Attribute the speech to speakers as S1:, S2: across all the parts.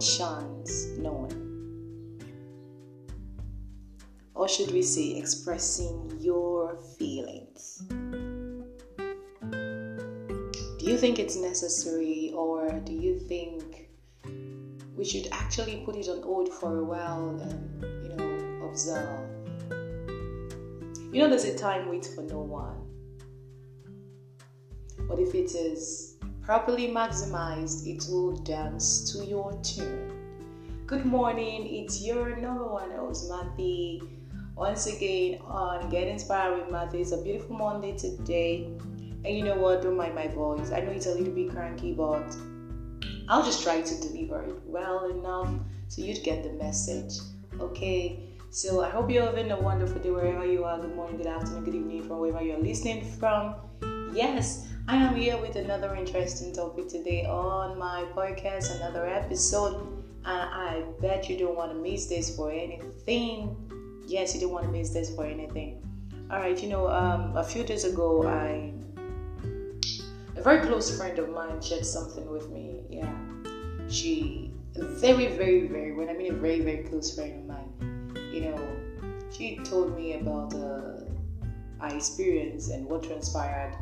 S1: intentions known. Or should we say, expressing your feelings? Do you think it's necessary, or do you think we should actually put it on hold for a while and, you know, observe? You know, there's a time wait for no one. But if it is properly maximized, it will dance to your tune. Good morning, it's your number one host, Matthew. Once again on Get Inspired with Matthew. It's a beautiful Monday today. And you know what? Don't mind my voice. I know it's a little bit cranky, but I'll just try to deliver it well enough so you'd get the message. Okay. So I hope you're having a wonderful day wherever you are. Good morning, good afternoon, good evening from wherever you're listening from. Yes, I am here with another interesting topic today on my podcast, another episode, and I bet you don't want to miss this for anything. Yes, you don't want to miss this for anything. All right, you know, um, a few days ago, I a very close friend of mine shared something with me. Yeah, she very, very, very. When I mean a very, very close friend of mine, you know, she told me about uh, our experience and what transpired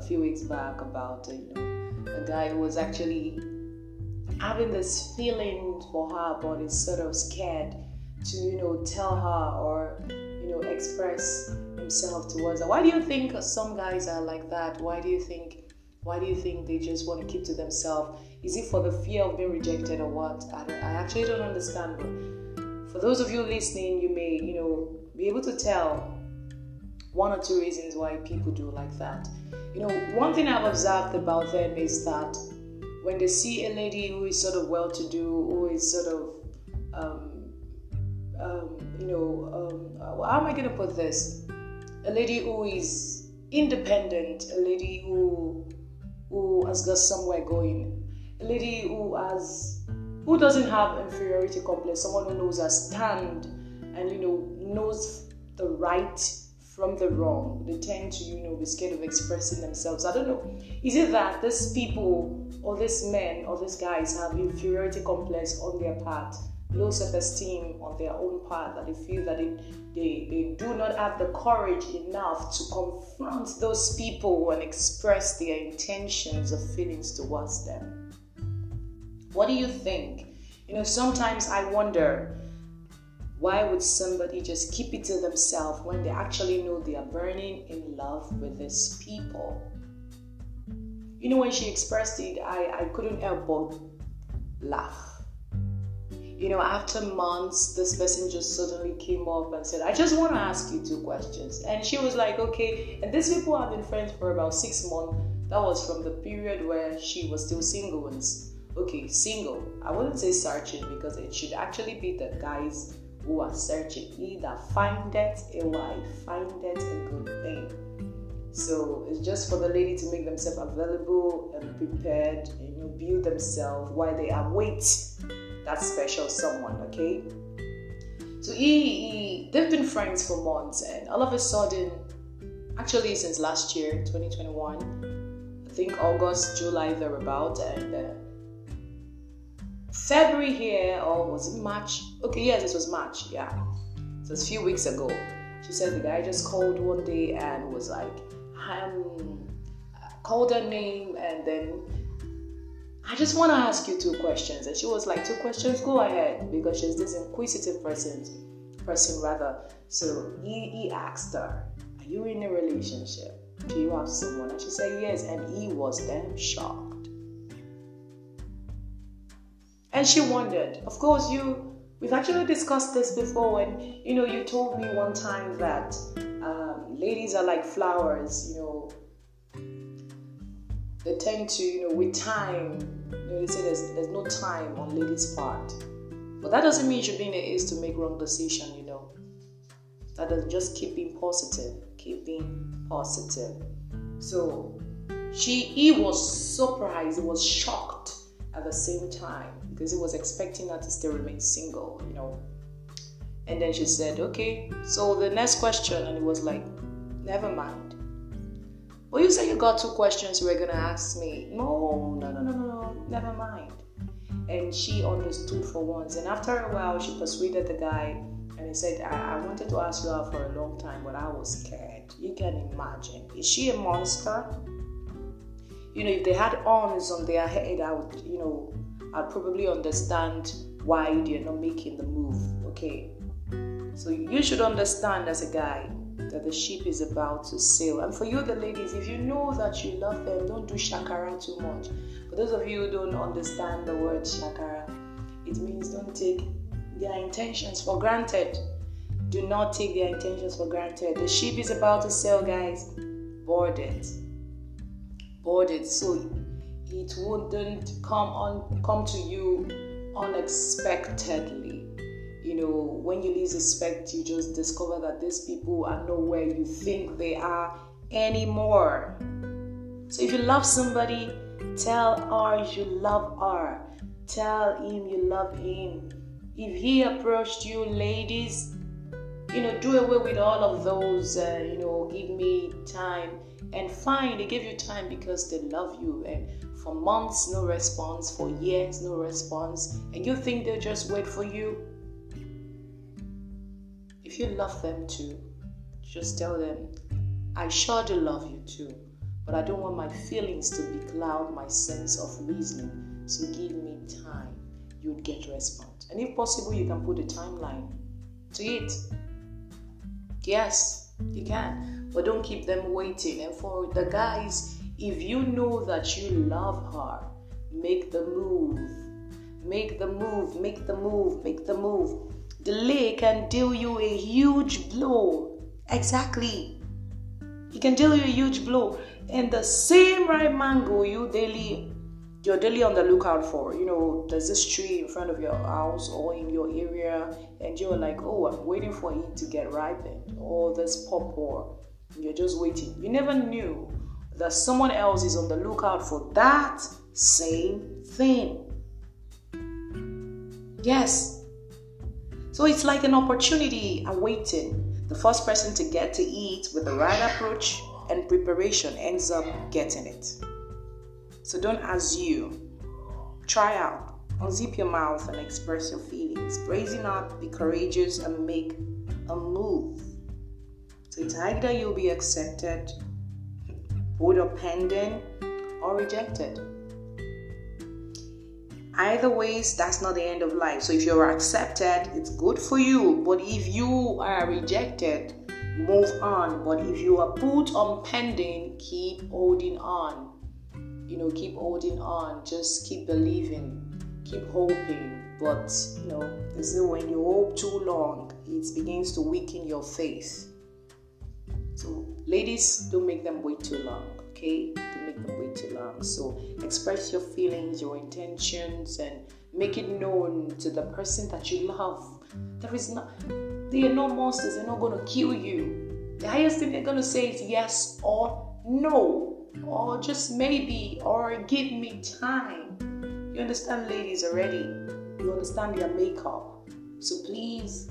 S1: a few weeks back about uh, you know a guy who was actually having this feeling for her but is sort of scared to you know tell her or you know express himself towards her. Why do you think some guys are like that? Why do you think why do you think they just want to keep to themselves? Is it for the fear of being rejected or what? I, I actually don't understand but for those of you listening you may you know be able to tell one or two reasons why people do like that. You know, one thing I've observed about them is that when they see a lady who is sort of well to do, who is sort of, um, um, you know, um, how am I going to put this? A lady who is independent, a lady who who has got somewhere going, a lady who has who doesn't have inferiority complex, someone who knows her stand and you know knows the right from the wrong. They tend to, you know, be scared of expressing themselves. I don't know. Is it that these people or these men or these guys have inferiority complex on their part, low self-esteem on their own part, that they feel that they, they, they do not have the courage enough to confront those people and express their intentions or feelings towards them? What do you think? You know, sometimes I wonder why would somebody just keep it to themselves when they actually know they are burning in love with these people? You know, when she expressed it, I, I couldn't help but laugh. You know, after months, this person just suddenly came up and said, I just want to ask you two questions. And she was like, okay. And these people have been friends for about six months. That was from the period where she was still single. And okay, single. I wouldn't say searching because it should actually be the guys who are searching. Either find it a wife, find it a good thing. So it's just for the lady to make themselves available and prepared, and you know, build themselves while they await that special someone. Okay. So he, he, they've been friends for months, and all of a sudden, actually since last year, 2021, I think August, July, thereabout, and. Uh, February here, or was it March? Okay, yes, this was March, yeah. So it's a few weeks ago. She said the guy just called one day and was like, um, called her name, and then I just want to ask you two questions. And she was like, two questions, go ahead, because she's this inquisitive person, person rather. So he, he asked her, Are you in a relationship? Do you have someone? And she said, Yes, and he was damn shocked. And she wondered. Of course, you we've actually discussed this before, when you know you told me one time that um, ladies are like flowers. You know, they tend to you know with time. You know, they say there's there's no time on ladies' part, but that doesn't mean you should be in a haste to make wrong decision. You know, that does just keep being positive, keep being positive. So she he was surprised, he was shocked at the same time because he was expecting her to still remain single, you know. And then she said, Okay, so the next question, and it was like, Never mind. Well, you said you got two questions you were gonna ask me. No, no, no, no, no, never mind. and she understood for once. And after a while, she persuaded the guy and he said, I, I wanted to ask you out for a long time, but I was scared. You can imagine. Is she a monster? You know, if they had horns on their head, I would, you know, I'd probably understand why they're not making the move. Okay. So you should understand as a guy that the ship is about to sail. And for you, the ladies, if you know that you love them, don't do shakara too much. For those of you who don't understand the word shakara, it means don't take their intentions for granted. Do not take their intentions for granted. The ship is about to sail, guys. Board it. Board it so it wouldn't come on come to you unexpectedly. You know, when you least expect, you just discover that these people are not where you think they are anymore. So if you love somebody, tell her you love her. Tell him you love him. If he approached you, ladies, you know, do away with all of those, uh, you know, give me time. And fine, they give you time because they love you. And for months, no response. For years, no response. And you think they'll just wait for you? If you love them too, just tell them, I sure do love you too, but I don't want my feelings to becloud my sense of reasoning. So give me time. You'd get response. And if possible, you can put a timeline to it. Yes, you can. But don't keep them waiting. And for the guys, if you know that you love her, make the move. Make the move, make the move, make the move. Delay can deal you a huge blow. Exactly. It can deal you a huge blow. And the same right mango you daily you're daily on the lookout for. You know, there's this tree in front of your house or in your area, and you're like, oh, I'm waiting for it to get ripened, or this pawpaw. You're just waiting. You never knew that someone else is on the lookout for that same thing. Yes. So it's like an opportunity awaiting. The first person to get to eat with the right approach and preparation ends up getting it. So don't assume. Try out. Unzip your mouth and express your feelings. Brazen up, be courageous, and make a move. So it's either you'll be accepted or pending or rejected. Either ways, that's not the end of life. So if you're accepted, it's good for you. But if you are rejected, move on. But if you are put on pending, keep holding on. You know, keep holding on. Just keep believing. Keep hoping. But you know, this is when you hope too long, it begins to weaken your faith. So, ladies, don't make them wait too long, okay? Don't make them wait too long. So, express your feelings, your intentions, and make it known to the person that you love. There is not, they are not monsters, they're not going to kill you. The highest thing they're going to say is yes or no, or just maybe, or give me time. You understand, ladies, already? You understand your makeup. So, please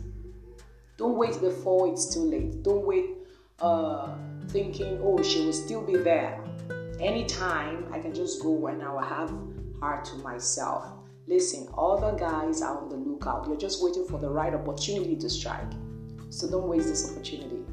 S1: don't wait before it's too late. Don't wait uh, thinking, oh, she will still be there. Anytime I can just go and I will have her to myself. Listen, the guys are on the lookout. You're just waiting for the right opportunity to strike. So don't waste this opportunity.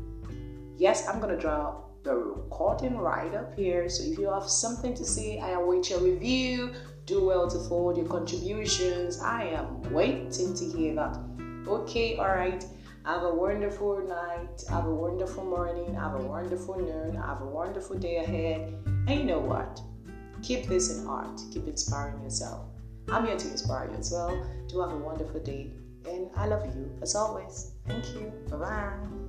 S1: Yes, I'm gonna draw the recording right up here. So if you have something to say, I await your review. Do well to forward your contributions. I am waiting to hear that. Okay, all right. Have a wonderful night. Have a wonderful morning. Have a wonderful noon. Have a wonderful day ahead. And you know what? Keep this in heart. Keep inspiring yourself. I'm here to inspire you as well. Do have a wonderful day. And I love you as always. Thank you. Bye bye.